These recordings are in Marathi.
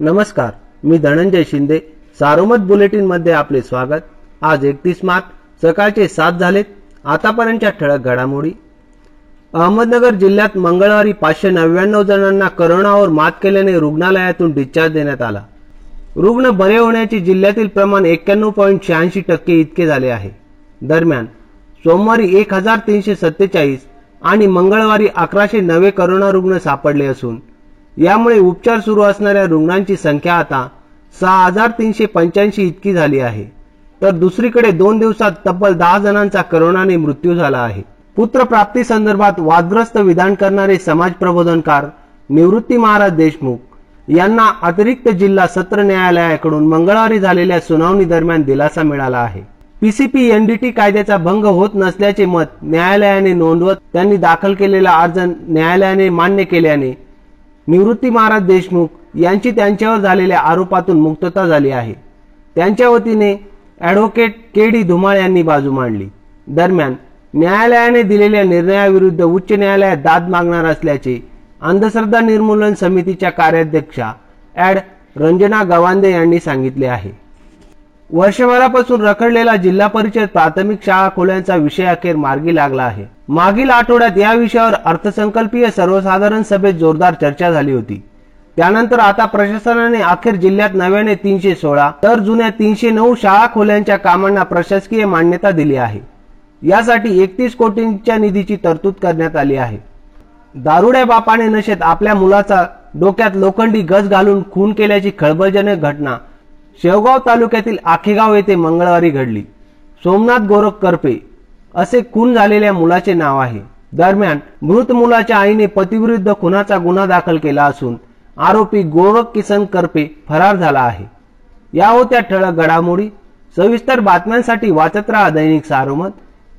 नमस्कार मी धनंजय शिंदे. सारोमत बुलेटिनमध्ये आपले स्वागत. आज एकतीस मार्च सकाळचे सात झालेत. आतापर्यंतच्या ठळक घडामोडी. अहमदनगर जिल्ह्यात मंगळवारी पाचशे नव्याण्णव जणांना करोनावर मात केल्याने रुग्णालयातून डिस्चार्ज देण्यात आला. रुग्ण बरे होण्याचे जिल्ह्यातील प्रमाण एक्क्याण्णव पॉईंट शहाऐंशी टक्के इतके झाले आहे. दरम्यान सोमवारी एक हजार तीनशे सत्तेचाळीस आणि मंगळवारी अकराशे नवे करोना रुग्ण सापडले असून यामुळे उपचार सुरू असणाऱ्या रुग्णांची संख्या आता सहा हजार तीनशे पंच्याऐंशी इतकी झाली आहे. तर दुसरीकडे दोन दिवसात तब्बल दहा जणांचा करोनाने मृत्यू झाला आहे. पुत्र प्राप्ती संदर्भात वादग्रस्त विधान करणारे समाज प्रबोधनकार निवृत्ती महाराज देशमुख यांना अतिरिक्त जिल्हा सत्र न्यायालयाकडून मंगळवारी झालेल्या सुनावणी दरम्यान दिलासा मिळाला आहे. पीसीपी एनडीटी कायद्याचा भंग होत नसल्याचे मत न्यायालयाने नोंदवत त्यांनी दाखल केलेला अर्ज न्यायालयाने मान्य केल्याने निवृत्ती महाराज देशमुख यांची त्यांच्यावर झालेल्या आरोपातून मुक्तता झाली आहे. त्यांच्या वतीने ॲडव्होकेट के डी धुमाळ यांनी बाजू मांडली. दरम्यान न्यायालयाने दिलेल्या निर्णयाविरुद्ध उच्च न्यायालयात दाद मागणार असल्याचे अंधश्रद्धा निर्मूलन समितीच्या कार्याध्यक्षा ॲड रंजना गवांदे यांनी सांगितले आहे. वर्षभरापासून रखडलेला जिल्हा परिषद प्राथमिक शाळा खोल्यांचा विषय अखेर मार्गी लागला आहे. मागील आठवड्यात या विषयावर अर्थसंकल्पीय सर्वसाधारण सभेत जोरदार चर्चा झाली होती. त्यानंतर आता प्रशासनाने अखेर जिल्ह्यात नव्याने तीनशे सोळा तर जुन्या तीनशे नऊ शाळा खोल्यांच्या कामांना प्रशासकीय मान्यता दिली आहे. यासाठी एकतीस कोटींच्या निधीची तरतूद करण्यात आली आहे. दारुड्या बापाने नशेत आपल्या मुलाचा डोक्यात लोखंडी गज घालून खून केल्याची खळबळजनक घटना शेवगाव तालुक्यातील आखेगाव येथे मंगळवारी घडली. सोमनाथ गोरख करपे असे खून झालेल्या मुलाचे नाव आहे. दरम्यान मृत मुलाच्या आईने पतीविरुद्ध खुनाचा गुन्हा दाखल केला असून आरोपी गोरख किसन करपे फरार झाला आहे. या होत्या ठळक घडामोडी. सविस्तर बातम्यांसाठी वाचत राहा दैनिक सारोमत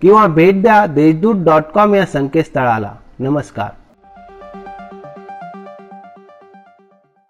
किंवा भेट द्या देशदूत डॉट कॉम या संकेतस्थळाला. नमस्कार.